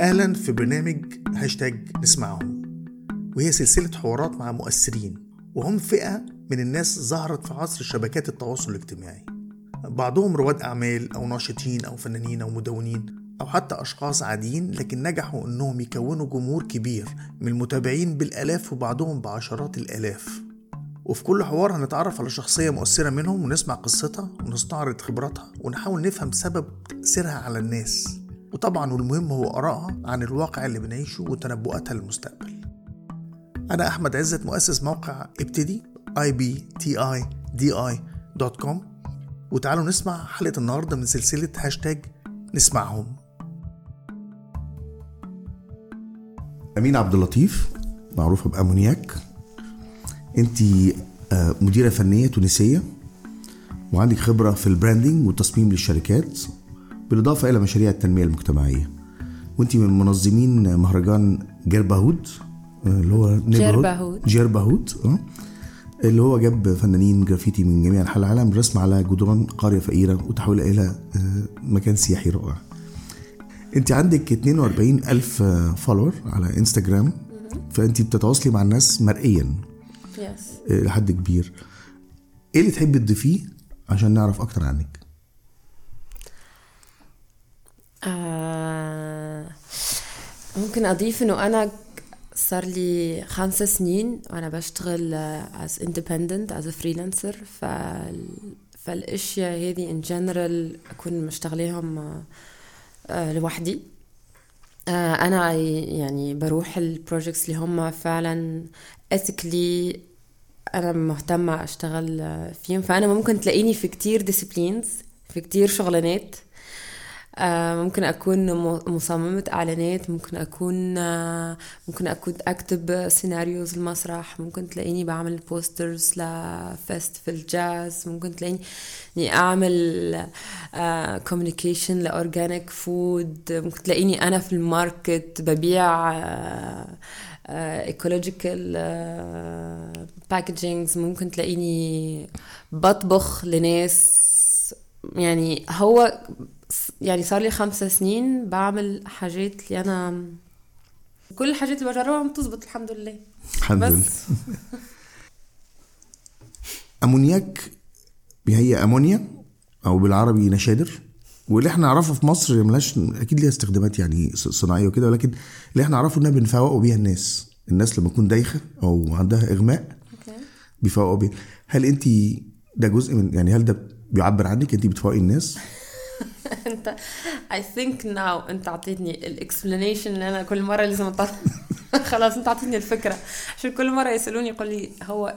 أهلا في برنامج هاشتاج نسمعهم وهي سلسلة حوارات مع مؤثرين وهم فئة من الناس ظهرت في عصر شبكات التواصل الاجتماعي. بعضهم رواد أعمال أو ناشطين أو فنانين أو مدونين أو حتى أشخاص عاديين لكن نجحوا إنهم يكونوا جمهور كبير من المتابعين بالآلاف وبعضهم بعشرات الآلاف. وفي كل حوار هنتعرف على شخصية مؤثرة منهم ونسمع قصتها ونستعرض خبراتها ونحاول نفهم سبب تأثيرها على الناس. وطبعا والمهم هو آرائها عن الواقع اللي بنعيشه وتنبؤاتها للمستقبل. أنا أحمد عزت مؤسس موقع ابتدي ibtidi.com وتعالوا نسمع حلقة النهاردة من سلسلة هاشتاج نسمعهم. أمين عبد اللطيف معروفة بأمونياك. أنت مديرة فنية تونسية. وعندك خبرة في ال branding والتصميم للشركات. بالإضافة إلى مشاريع التنمية المجتمعية. وأنت من منظمين مهرجان Djerbahood اللي هو Djerbahood. Djerbahood آه. اللي هو جاب فنانين جرافيتي من جميع أنحاء العالم رسم على جدران قرية فقيرة وتحويلها إلى آه، مكان سياحي رائع. انت عندك 42 ألف follower على انستجرام فانت بتتواصلي مع الناس مرئيا. yes آه، لحد كبير. إيه اللي تحبي تضيفيه عشان نعرف أكتر عنك؟ آه ممكن أضيف إنه أنا صار لي خمس سنين وأنا بشتغل independent as a freelancer. فال فالأشياء هذه in general أكون مشتغليهم آه، آه، لوحدي. أنا يعني بروح ال projects اللي هم فعلا ethically أنا مهتمة أشتغل فيهم. فأنا ممكن تلاقيني في كتير disciplines في كتير شغلانات. ممكن أكون م- مصممة إعلانات ممكن أكون آه، ممكن أكون أكتب scenarios المسرح ممكن تلاقيني بعمل posters ل festival jazz ممكن تلاقيني أعمل communication ل organic food ممكن تلاقيني أنا في ال market ببيع ecological packagings ممكن تلاقيني بطبخ لناس. يعني هو يعني صار لي خمسة سنين بعمل حاجات اللي أنا كل الحاجات اللي بجربها عم تزبط الحمد لله. الحمد بس. لله. أمونياك هي أمونيا؟ أو بالعربي نشادر؟ واللي إحنا نعرفه في مصر ملهاش أكيد ليها استخدامات يعني صناعية وكده ولكن اللي إحنا نعرفه إنها بنفوقوا بيها الناس. الناس لما تكون دايخة أو عندها إغماء أوكي. بيفوقوا بيها. هل انت ده جزء من يعني هل ده بيعبر عنك انت بتفوقي الناس؟ انت I think now انت اعطيتني ال explanation اللي أنا كل مرة لازم خلاص انت اعطيتني الفكرة. عشان كل مرة يسألوني يقول لي هو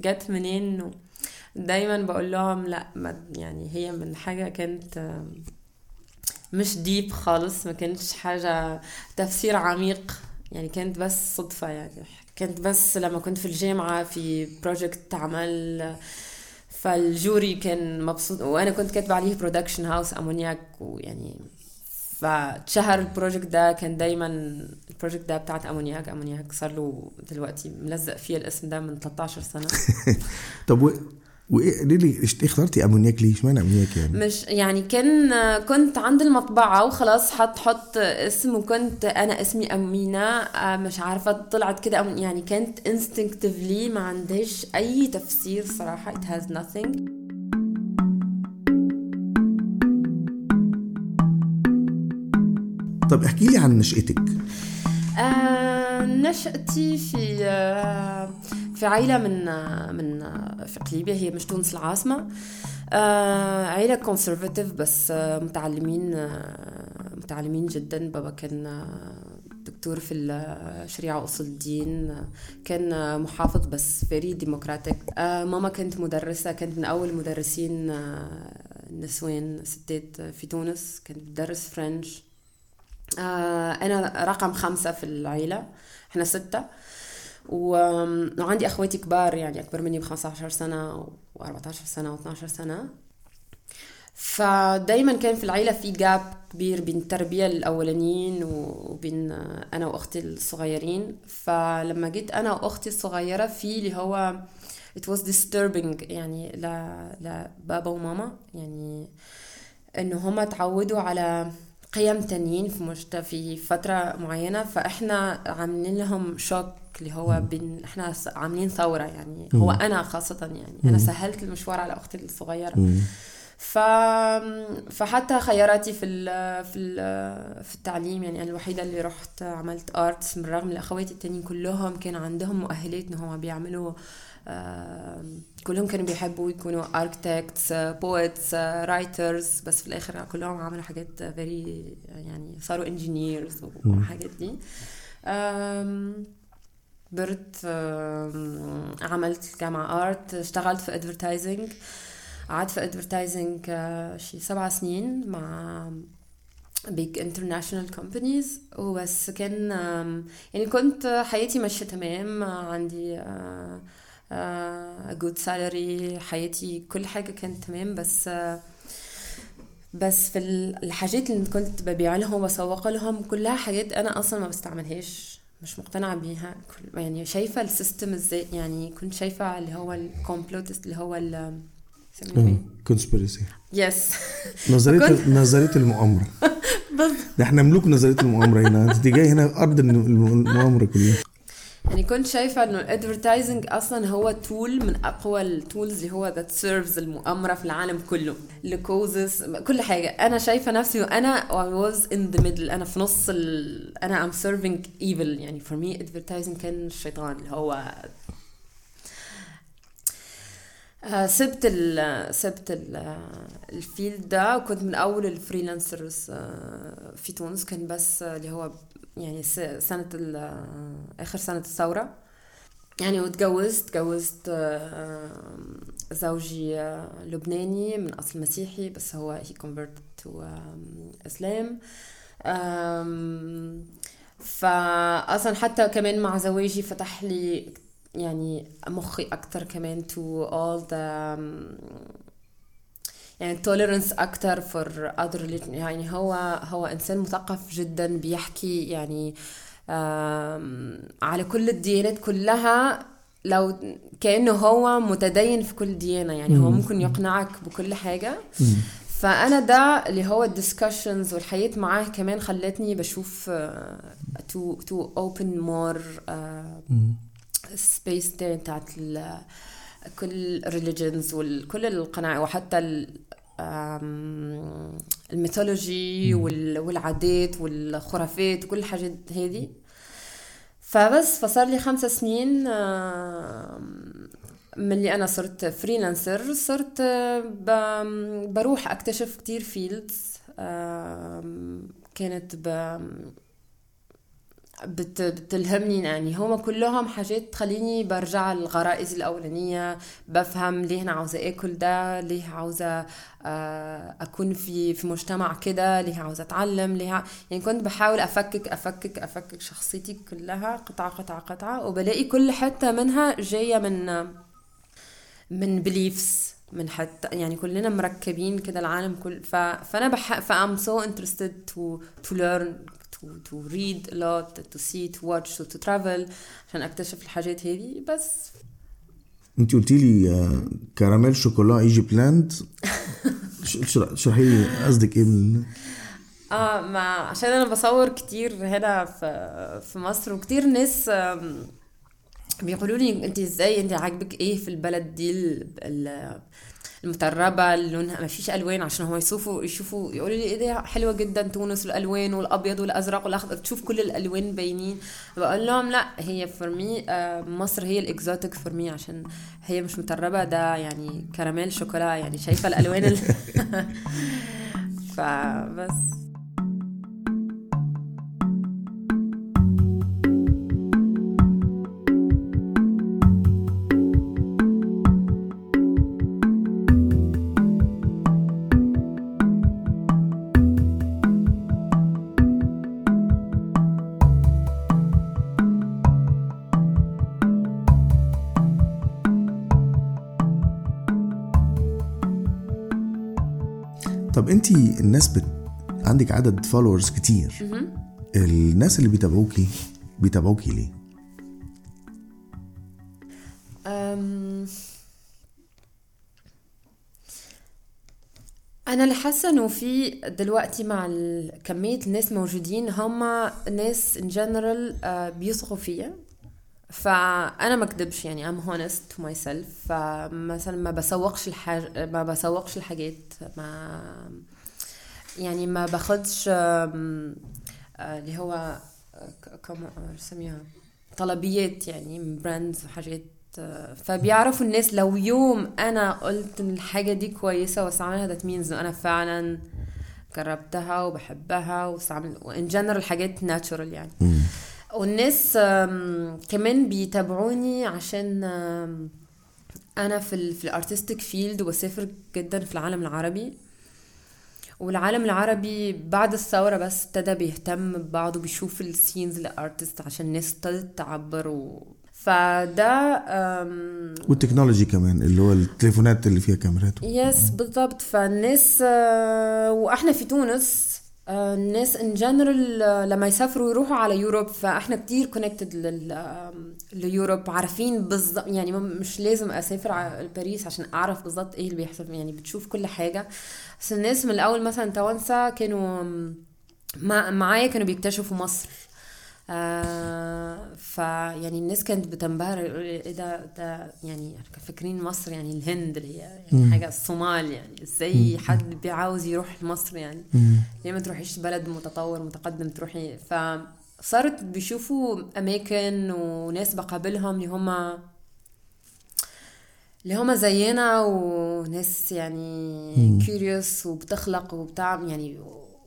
جت منين. دايما بقول لهم لا يعني هي من حاجة كانت مش deep خالص ما كانتش حاجة تفسير عميق. يعني كانت بس صدفة يعني. كانت بس لما كنت في الجامعة في project عمل فال jury كان مبسوط وأنا كنت كاتبة عليه production house أمونياك ويعني فاتشهر ال project ده كان دايما ال project ده بتاعت أمونياك. أمونياك صار له دلوقتي ملزق فيه الاسم ده من 13 سنة. طب و... وايه ليه ليه إيش- اخترتي؟ أمونياك ليه اشمعنى أمونياك يعني؟ مش يعني كان كنت عند المطبعة وخلاص حط حط اسم وكنت أنا اسمي أمينة. آه، مش عارفة طلعت كده يعني كانت instinctively ما عندهاش أي تفسير صراحة. It has nothing. طب احكي لي عن نشأتك. آه، نشأتي في آه، في عائلة من من في قليبية هي مش تونس العاصمة. آه، عائلة conservative بس آه، متعلمين آه، متعلمين جدا. بابا كان دكتور في الشريعة وأصول الدين. كان محافظ بس very democratic ماما كانت مدرسة كانت من أول مدرسين النسوان ستات في تونس. كانت بتدرس French أنا رقم خمسة في العيلة. إحنا ستة. وعندي أخواتي كبار يعني أكبر مني ب 15 سنة و14 سنة و12 سنة. فدايما كان في العيلة في جاب كبير بين التربية الأولانيين وبين أنا وأختي الصغيرين. فلما جيت أنا وأختي الصغيرة في اللي هو it was disturbing يعني لبابا وماما يعني إنه هما تعودوا على قيم تانيين في مجت... في فترة معينة فإحنا عاملين لهم شوك اللي هو بين إحنا س- عاملين ثورة يعني. هو أنا خاصة يعني. أنا سهلت المشوار على أختي الصغيرة. ف... فحتى خياراتي في ال... في ال... في التعليم يعني أنا الوحيدة اللي رحت عملت ارتس من رغم إن أخواتي التانيين كلهم كان عندهم مؤهلات إن هم بيعملوا كلهم كانوا بيحبوا يكونوا architects poets writers بس في الآخر كلهم عملوا حاجات very يعني صاروا engineers والحاجات دي. آم، but آم، عملت جامعة art اشتغلت في advertising قعدت في advertising شي سبع سنين مع big international companies. وبس كان يعني كنت حياتي ماشية تمام عندي آه، آه، good salary حياتي كل حاجة كانت تمام بس آه، بس في ال- الحاجات اللي كنت ببيع لهم وبسوق لهم كلها حاجات أنا أصلا ما بستعملهاش مش مقتنعة بيها يعني شايفة ال system إزاي يعني كنت شايفة اللي هو ال complotiste اللي هو ال؟ conspiracy yes نظرية كنت- نظرية المؤامرة. ده إحنا ملوك نظرية المؤامرة هنا أنت جاي هنا أرض الم- المؤامرة كلها. يعني كنت شايفة إنه ال advertising أصلا هو tool من أقوى ال tools اللي هو that serves المؤامرة في العالم كله. ال causes كل حاجة. أنا شايفة نفسي وأنا I was in the middle. أنا في نص ال... أنا I'm serving evil. يعني for me advertising كان الشيطان اللي هو آه، سبت ال سبت ال ال field ده. وكنت من أول ال freelancers آه، في تونس. كان بس آه، اللي هو يعني سنة آخر سنة الثورة. يعني واتجوزت تجوزت زوجي آه، لبناني من أصل مسيحي بس هو he converted to إسلام. آم، فاصلا حتى كمان مع زواجي فتح لي يعني مخي أكتر كمان to all the يعني tolerance أكتر for other religion. يعني هو هو إنسان مثقف جدا بيحكي يعني على كل الديانات كلها لو كأنه هو متدين في كل ديانة. يعني هو ممكن يقنعك بكل حاجة. فأنا ده اللي هو ال discussions والحياة معاه كمان خلتني بشوف to to open more space بتاعت كل religions وكل القناعات وحتى ال mythology وال- والعادات والخرافات وكل الحاجات هذه فبس فصار لي خمس سنين من اللي أنا صرت freelancer صرت بروح أكتشف كتير fields كانت بت بتلهمني يعني هما كلهم حاجات تخليني برجع للغرائز الأولانية بفهم ليه أنا عاوزة آكل ده ليه عاوزة آه، أكون في في مجتمع كده ليه عاوزة أتعلم ليه ع- يعني كنت بحاول أفكك أفكك أفكك شخصيتي كلها قطعة قطعة قطعة وبلاقي كل حتة منها جاية من من بليفز من حتى يعني كلنا مركبين كده العالم كل ف... فأنا بح... ف I'm so interested to to learn to to read a lot to see to watch to, to travel. عشان أكتشف الحاجات هذه بس. أنت قلتي لي آه، caramel chocolat Egypt land ش- اشرح- اشرحي لي قصدك إيه من آه ما عشان أنا بصور كتير هنا في في مصر وكتير ناس بيقولوا لي أنت إزاي أنت عاجبك إيه في البلد دي ال- ال- المتربة اللي لونها ما فيش ألوان عشان هو يشوفوا يشوفوا يقولوا لي إيه ده حلوة جدا تونس الألوان والأبيض والأزرق والأخضر. تشوف كل الألوان باينين. بقول لهم لا هي for me مصر هي ال exotic for me عشان هي مش متربة ده يعني caramel chocolat يعني شايفة الألوان ال... فبس طب انت الناس بت... عندك عدد followers كتير. الناس اللي بيتابعوكي بيتابعوكي ليه؟ أم... أنا اللي حاسة إنه في دلوقتي مع كمية الناس موجودين هم ناس in general بيثقوا فيا. فأنا ما اكذبش يعني I'm honest to myself فمثلا ما بسوقش الحاج ما بسوقش الحاجات ما يعني ما باخدش آه، اللي هو ك- كم سميها طلبيات يعني من brands وحاجات آه، فبيعرفوا الناس. لو يوم أنا قلت إن الحاجة دي كويسة واستعملها that means أنا فعلا جربتها وبحبها واستعمل و in general حاجات natural يعني. والناس كمان بيتابعوني عشان أنا في ال في ال artistic field وبسافر جدا في العالم العربي. والعالم العربي بعد الثورة بس ابتدى بيهتم ببعضه بيشوف ال scenes ال artist عشان الناس ابتدت تعبر و... فده وال technology كمان اللي هو التليفونات اللي فيها كاميرات yes بالضبط. فالناس آه، وإحنا في تونس الناس in general لما يسافروا يروحوا على Europe فإحنا كتير connected ل Europe عارفين بالظبط يعني مش لازم أسافر على باريس عشان أعرف بالظبط إيه اللي بيحصل يعني بتشوف كل حاجة. بس الناس من الأول مثلا توانسة كانوا مع معايا كانوا بيكتشفوا مصر. آه فيعني الناس كانت بتنبهر إيه ده ده يعني فاكرين مصر يعني الهند اللي هي يعني حاجة الصومال يعني. إزاي حد بيعاوز يروح مصر يعني؟ ليه ما تروحيش بلد متطور متقدم تروحي؟ فصارت بيشوفوا أماكن وناس بقابلهم اللي هم اللي هم زينا وناس يعني curious وبتخلق وبتاع يعني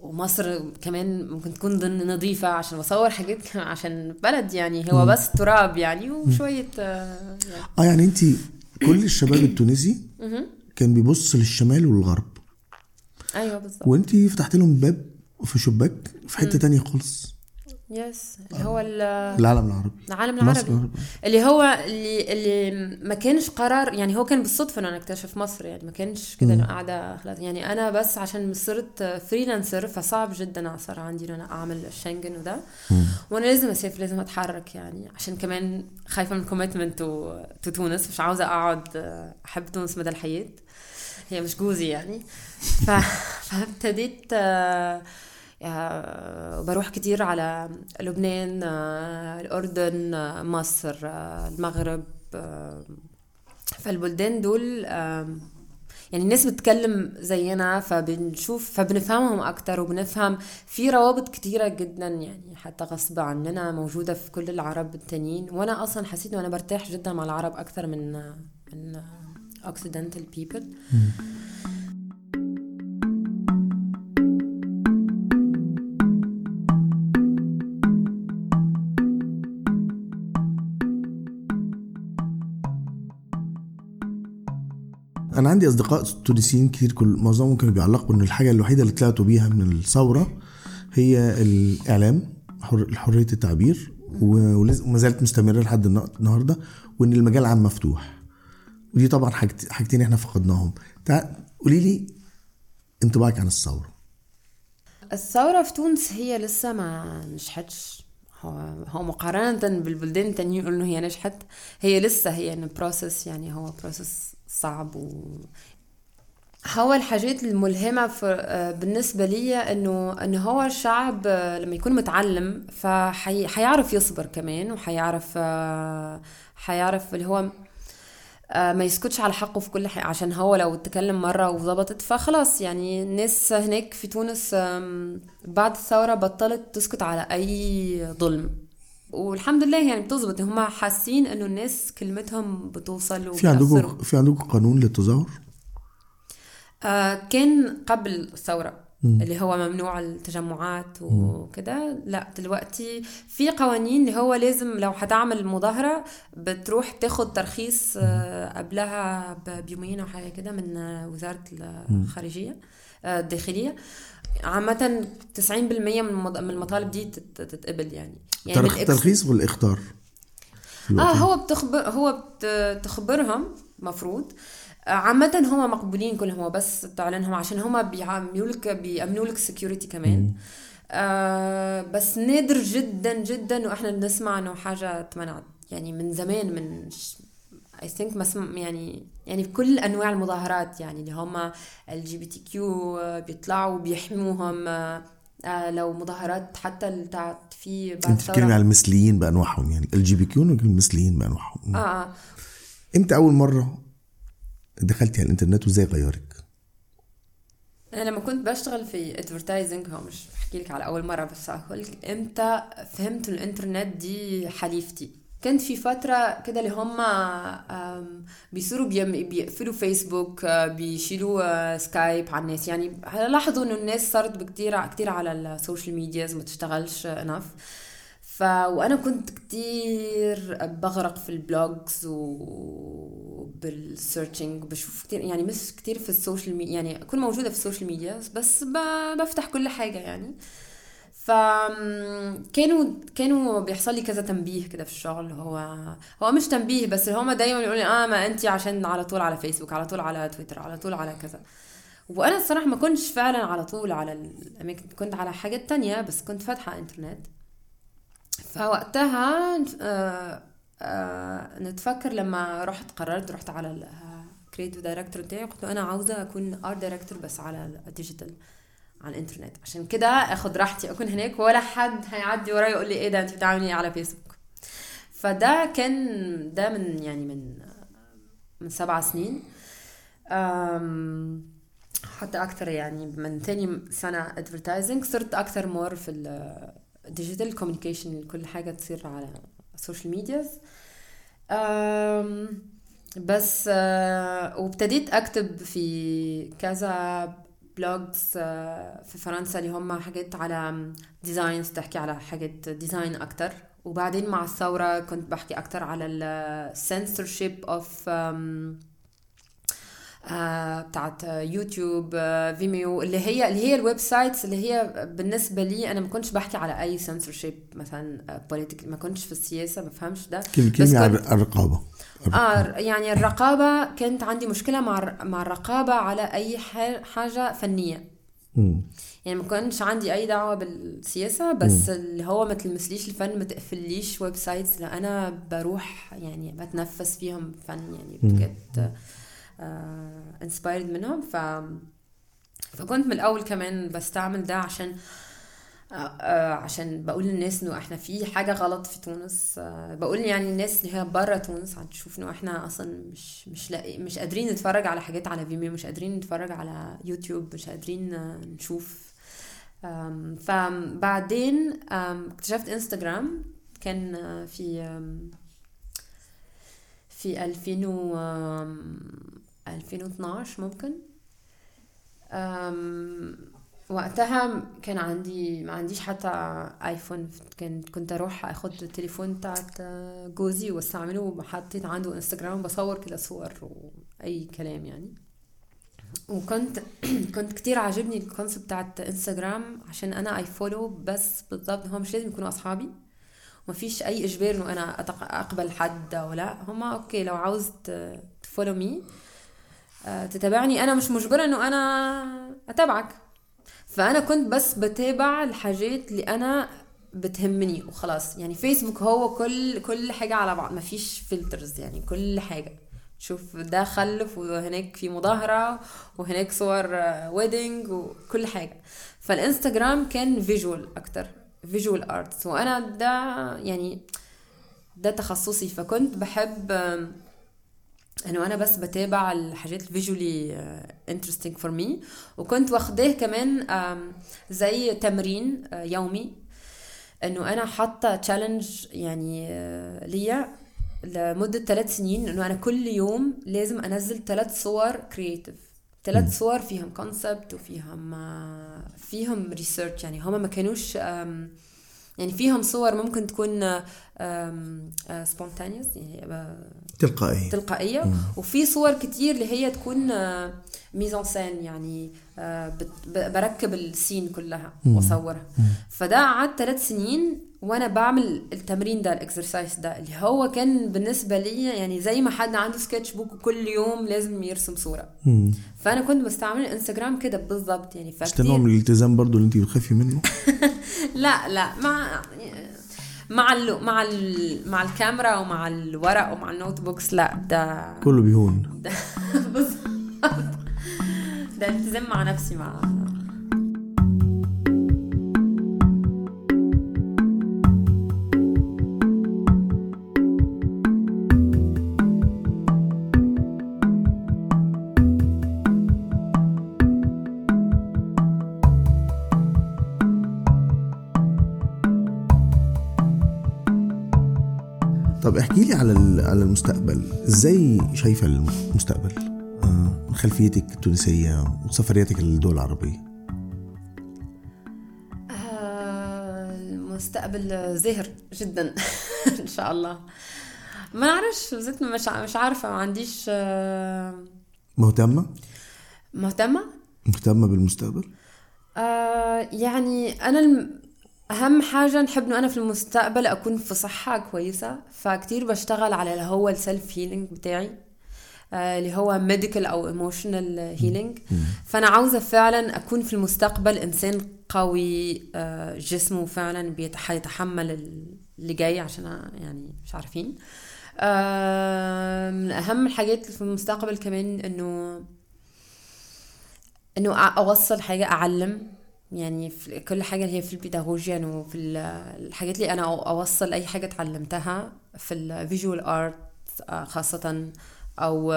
ومصر كمان ممكن تكون ضمن نظيفة عشان بصور حاجات عشان بلد يعني. هو بس تراب يعني وشوية آه، يعني. آه يعني انت كل الشباب التونسي كان بيبص للشمال والغرب. أيوه بالظبط. وانت فتحت لهم باب في شباك في حتة تانية خالص. yes اللي هو ال- العالم العربي. العالم مصر العربي. العربي. اللي هو اللي اللي ما كانش قرار يعني هو كان بالصدفة انه أنا أكتشف مصر يعني ما كانش كده إنه قاعدة خلاص. يعني أنا بس عشان صرت freelancer فصعب جدا صار عندي إن أنا أعمل الشنجن وده. وأنا لازم أسافر لازم أتحرك يعني. عشان كمان خايفة من commitment to تونس مش عاوزة أقعد أحب تونس مدى الحياة. هي مش جوزي يعني. ف... فابتديت آه، آه، بروح كتير على لبنان آه، الأردن آه، مصر آه، المغرب آه، فالبلدان دول يعني الناس بتتكلم زينا فبنشوف فبنفهمهم أكتر وبنفهم في روابط كتيرة جدا يعني حتى غصب عننا موجودة في كل العرب التانيين. وأنا أصلا حسيت أنا برتاح جدا مع العرب أكتر من من Occidental people. أنا عندي أصدقاء تونسيين كتير كل معظمهم كانوا بيعلقوا إن الحاجة الوحيدة اللي طلعتوا بيها من الثورة هي الإعلام حر حرية التعبير وما زالت مستمرة لحد النهارده وإن المجال عام مفتوح. ودي طبعا حاجت- حاجتين إحنا فقدناهم. قولي لي انطباعك عن الثورة. الثورة في تونس هي لسه ما نجحتش. هو مقارنة بالبلدان التانيين يقولوا إنه هي نجحت. هي لسه هي in process يعني هو process صعب و هو الحاجات الملهمة بالنسبة لي إنه إنه هو الشعب آه، لما يكون متعلم فحيعرف يصبر كمان وحيعرف آه، حيعرف اللي هو آه، ما يسكتش على حقه في كل حاجة. عشان هو لو اتكلم مرة وظبطت فخلاص يعني الناس هناك في تونس بعد الثورة بطلت تسكت على أي ظلم. والحمد لله يعني بتظبط. هم حاسين إنه الناس كلمتهم بتوصل في. عندكم في عندكم قانون للتظاهر؟ آه كان قبل الثورة اللي هو ممنوع التجمعات وكده. لا دلوقتي في قوانين اللي هو لازم لو هتعمل مظاهرة بتروح تاخد ترخيص آه قبلها بيومين أو حاجة كده من وزارة الخارجية. آه الداخلية. عامة 90% من المطالب دي تت- تتقبل يعني. يعني ترخ- بالإكس- ترخيص والإخطار. في الوقت. آه. هو بتخبر هو بتخبرهم مفروض. آه، عامة هم مقبولين كلهم هو بس تعلنهم عشان هم بيعملوا لك بيأمنوا لك security كمان آه بس نادر جدا جدا انه إحنا نسمع إنه حاجة اتمنعت يعني من زمان من I think مسم يعني يعني بكل أنواع المظاهرات يعني اللي هم ال جي بي تي كيو بيطلعوا بيحموهم آه، آه، لو مظاهرات حتى اللي بتاعت في بعد أنت بتتكلمي على المثليين بأنواعهم يعني LGBQ المثليين بأنواعهم. آه آه. إمتى أول مرة دخلتي على الإنترنت وإزاي غيرك؟ أنا لما كنت بشتغل في advertising هو مش بحكي لك على أول مرة بس أقول لك إمتى فهمت الإنترنت دي حليفتي. كنت في فترة كده اللي هم بيصيروا بيقفلوا فيسبوك آه، بيشيلوا آه، سكايب على الناس. يعني لاحظوا إنه الناس صارت بكتير كتير على ال social medias ما تشتغلش enough ف وأنا كنت كتير بغرق في البلوجز وبالسيرشنج بشوف كتير يعني مش كتير في السوشيال ميديا يعني أكون موجودة في السوشيال ميديا بس بفتح كل حاجة يعني. ف كانوا بيحصل لي كذا تنبيه كده في الشغل. هو هو مش تنبيه بس هما دايما يقولوا آه ما انت عشان على طول على فيسبوك على طول على تويتر على طول على كذا. وأنا الصراحة ما كنتش فعلا على طول على الأماكن كنت على حاجات تانية بس كنت فاتحة إنترنت. فوقتها آه آه نتفكر لما رحت قررت رحت على ال creative director بتاعي قلت أنا عاوزة أكون art director بس على ال digital على الإنترنت. عشان كده آخد راحتي أكون هناك ولا حد هيعدي ورايا يقول لي إيه ده أنت بتعملي على فيسبوك فده كان ده من يعني من من سبع سنين. حتى أكتر يعني من تاني سنة advertising صرت أكتر more في ال digital communication كل حاجة تصير على ال social medias أم، بس آه، وابتديت أكتب في كذا blogs آه، في فرنسا اللي هم حاجات على designs تحكي على حاجات design أكتر. وبعدين مع الثورة كنت بحكي أكتر على السنسورشيب اوف بتاعت يوتيوب آه، فيميو اللي هي اللي هي ال websites اللي هي بالنسبة لي أنا ما كنتش بحكي على أي سنسورشيب مثلا politique ما كنتش في السياسة ما بفهمش ده. كلمة بس كلمة كنت- على الرقابة؟ آه يعني الرقابة كانت عندي مشكلة مع مع الرقابة على أي حاجة فنية. مم. يعني ما كانش عندي أي دعوة بالسياسة بس اللي هو ما تلمسليش الفن ما تقفليش websites أنا بروح يعني بتنفس فيهم فن يعني بجد. inspired منهم. ف فكنت من الأول كمان بستعمل ده عشان آه، آه، عشان بقول للناس إنه إحنا في حاجة غلط في تونس. آه، بقول يعني الناس اللي هي بره تونس هتشوف إنه إحنا أصلا مش مش لاقي مش قادرين نتفرج على حاجات على فيميو مش قادرين نتفرج على يوتيوب مش قادرين آه، نشوف. فبعدين اكتشفت انستغرام كان آه، في في 2000 و آم، 2012 ممكن. وقتها كان عندي ما عنديش حتى آيفون. كنت أروح أخد التليفون بتاعت جوزي واستعمله وحطيت عنده انستغرام بصور كده صور وأي كلام يعني. وكنت كنت كتير عاجبني ال concept بتاعت انستغرام عشان أنا I follow بس بالضبط. هو مش لازم يكونوا أصحابي. ومفيش أي إجبار إنه أنا أقبل حد أو لا. هما okay لو عاوز ت follow me تتابعني. أنا مش مجبرة إنه أنا أتابعك. فأنا كنت بس بتابع الحاجات اللي أنا بتهمني وخلاص. يعني فيسبوك هو كل كل حاجة على بعض. ما فيش filters يعني كل حاجة. شوف ده خلف وهناك في مظاهرة وهناك صور wedding وكل حاجة. فالانستغرام كان visual أكتر visual arts وأنا ده يعني ده تخصصي. فكنت بحب إنه أنا بس بتابع الحاجات ال visually interesting for me وكنت واخداه كمان زي تمرين آه، يومي. إنه أنا حاطة challenge يعني آه، ليا لمدة ثلاث سنين. إنه أنا كل يوم لازم أنزل ثلاث صور creative ثلاث صور فيهم concept وفيهم آه، فيهم research يعني هما ما كانوش يعني فيهم صور ممكن تكون spontaneous يعني آه، تلقائية. تلقائية. وفي صور كتير اللي هي تكون mise en scène يعني آه، بت- ب- بركب ال scene كلها واصورها. فده قعدت ثلاث سنين وأنا بعمل التمرين ده ال exercise ده اللي هو كان بالنسبة لي يعني زي ما حد عنده sketchbook وكل يوم لازم يرسم صورة. مم. فأنا كنت بستعمل الانستغرام كده بالظبط يعني مش ده نوع من فكتير الالتزام برضو اللي انت بتخافي منه؟ لا لا ما مع ال مع ال مع الكاميرا ومع الورق ومع ال notebooks لا ده كله بيهون. بالظبط. ده التزام مع نفسي مع طب احكي لي على على المستقبل. إزاي شايفة المستقبل؟ خلفيتك التونسية وسفرياتك للدول العربية؟ آه، المستقبل زاهر جدا إن شاء الله. ما نعرفش زيت مش مش عارفة ما عنديش آه، مهتمة؟ مهتمة؟ مهتمة بالمستقبل؟ آه يعني أنا الم... أهم حاجة نحب إنه أنا في المستقبل أكون في صحة كويسة فكتير بشتغل على هو ال self healing بتاعي. آه اللي هو medical أو emotional healing فأنا عاوزة فعلا أكون في المستقبل إنسان قوي آه جسمه فعلا بيتح- يتحمل اللي جاي عشان يعني مش عارفين. آه من أهم الحاجات في المستقبل كمان إنه إنه أوصل حاجة أعلم. يعني في كل حاجة اللي هي في البيداغوجيا إنه في ال- الحاجات اللي أنا أو- أوصل أي حاجة اتعلمتها في ال visual art خاصة أو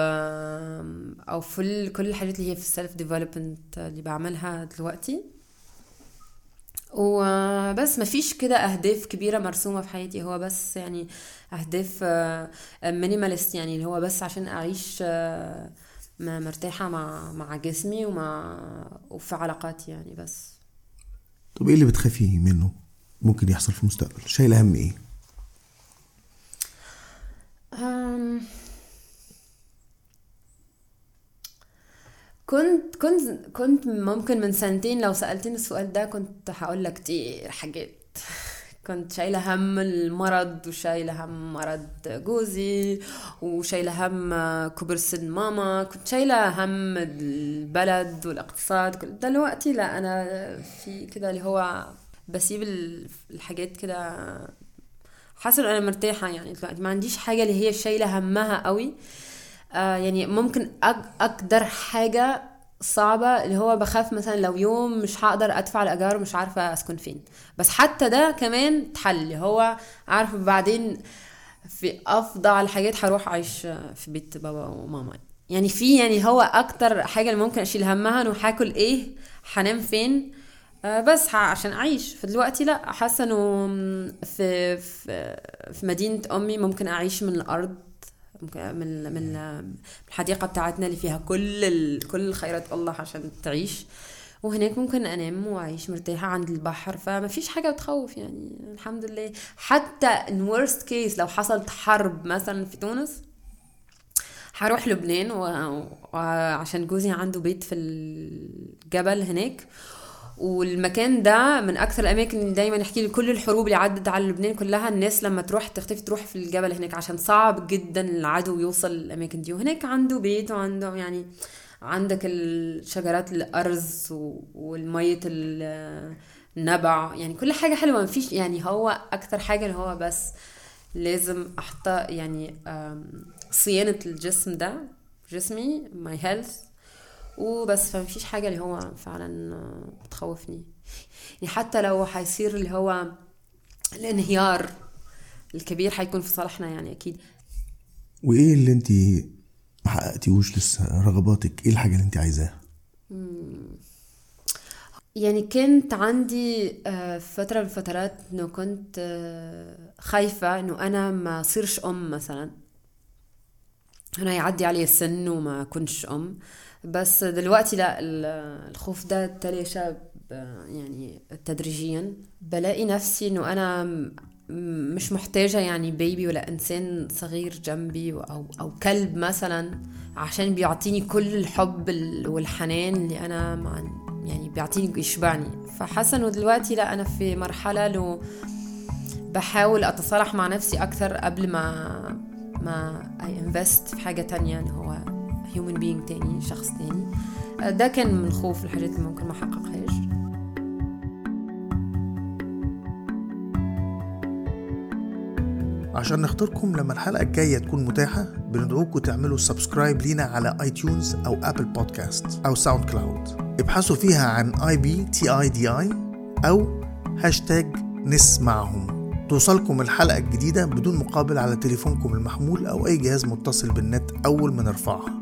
أو في كل الحاجات اللي هي في ال self development اللي بعملها دلوقتي. وبس ما فيش كده أهداف كبيرة مرسومة في حياتي. هو بس يعني أهداف minimalist يعني اللي هو بس عشان أعيش مرتاحة مع مع جسمي ومع وفي علاقاتي يعني بس. طب إيه اللي بتخافي منه ممكن يحصل في المستقبل؟ شايله هم إيه؟ أم، كنت كنت كنت ممكن من سنتين لو سألتني السؤال ده كنت هقول لك كتير حاجات. كنت شايلة هم المرض وشايلة هم مرض جوزي وشايلة هم كبر سن ماما. كنت شايلة هم البلد والاقتصاد كل- دلوقتي لا أنا في كده اللي هو بسيب ال- الحاجات كده. حاسة إن أنا مرتاحة يعني دلوقتي ما عنديش حاجة اللي هي شايلة همها قوي. آه يعني ممكن أك أقدر حاجة صعبة اللي هو بخاف مثلا لو يوم مش هقدر أدفع الأيجار ومش عارفة أسكن فين. بس حتى ده كمان اتحل هو عارفة بعدين في أفضل الحاجات هروح أعيش في بيت بابا وماما. يعني في يعني هو أكتر حاجة اللي ممكن أشيل همها إنه هاكل إيه هنام فين آه، بس عشان أعيش. فدلوقتي لأ حاسة إنه في في في مدينة أمي ممكن أعيش من الأرض من من الحديقة بتاعتنا اللي فيها كل ال... كل الخيرات الله عشان تعيش. وهناك ممكن أنام وأعيش مرتاحة عند البحر فما فيش حاجة بتخوف يعني الحمد لله. حتى ان ورست كيس لو حصلت حرب مثلا في تونس هروح لبنان و- وعشان جوزي عنده بيت في الجبل هناك. والمكان ده من أكثر الأماكن اللي دايما يحكي لي كل الحروب اللي عدت على لبنان كلها الناس لما تروح تختفي تروح في الجبل هناك عشان صعب جدا العدو يوصل الاماكن دي. وهناك عنده بيت وعنده يعني عندك الشجرات الأرز و- والمية ال- النبع يعني كل حاجة حلوة. مفيش يعني هو أكثر حاجة اللي هو بس لازم أحط يعني آم، صيانة الجسم ده جسمي my health وبس فمفيش حاجة اللي هو فعلا بتخوفني. يعني حتى لو هيصير اللي هو الانهيار الكبير هيكون في صالحنا يعني أكيد. وإيه اللي انت ما حققتيهوش لسه؟ رغباتك. إيه الحاجة اللي انت عايزاها؟ يعني كنت عندي آه، فترة من الفترات إنه كنت آه، خايفة إنه أنا ما صيرش أم مثلا. أنا يعدي علي السن وما كنتش أم. بس دلوقتي لا ال- الخوف ده تلاشى يعني تدريجيا. بلاقي نفسي إنه أنا مش محتاجة يعني بيبي ولا إنسان صغير جنبي أو أو كلب مثلا عشان بيعطيني كل الحب ال- والحنان اللي أنا مع يعني بيعطيني يشبعني. فحاسة إنه دلوقتي لا أنا في مرحلة لو بحاول أتصالح مع نفسي أكثر قبل ما ما اي انفست في حاجة تانية اللي هو هيومن بينج تاني شخص تاني. ده كان من الخوف الحاجات اللي ممكن ما أحققهاش. عشان نخطركم لما الحلقة الجاية تكون متاحة بندعوكم تعملوا subscribe لينا على iTunes أو Apple Podcast أو SoundCloud ابحثوا فيها عن I B T I D I أو هاشتاج نسمعهم. توصلكم الحلقة الجديدة بدون مقابل على تليفونكم المحمول أو أي جهاز متصل بالنت أول ما نرفعها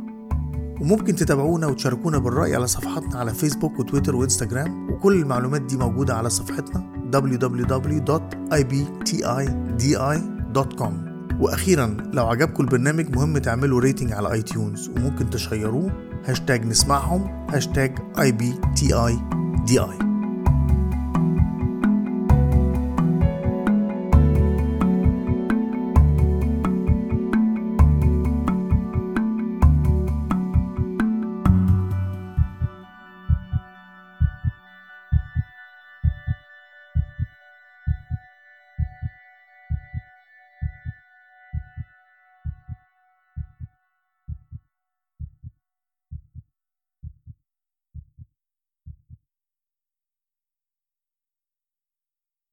وممكن تتابعونا وتشاركونا بالرأي على صفحاتنا على فيسبوك وتويتر وإنستجرام. وكل المعلومات دي موجودة على صفحتنا www.ibtidi.com وأخيرا لو عجبكم البرنامج مهم تعملوا rating على iTunes وممكن تشيروه هاشتاج نسمعهم هاشتاج اي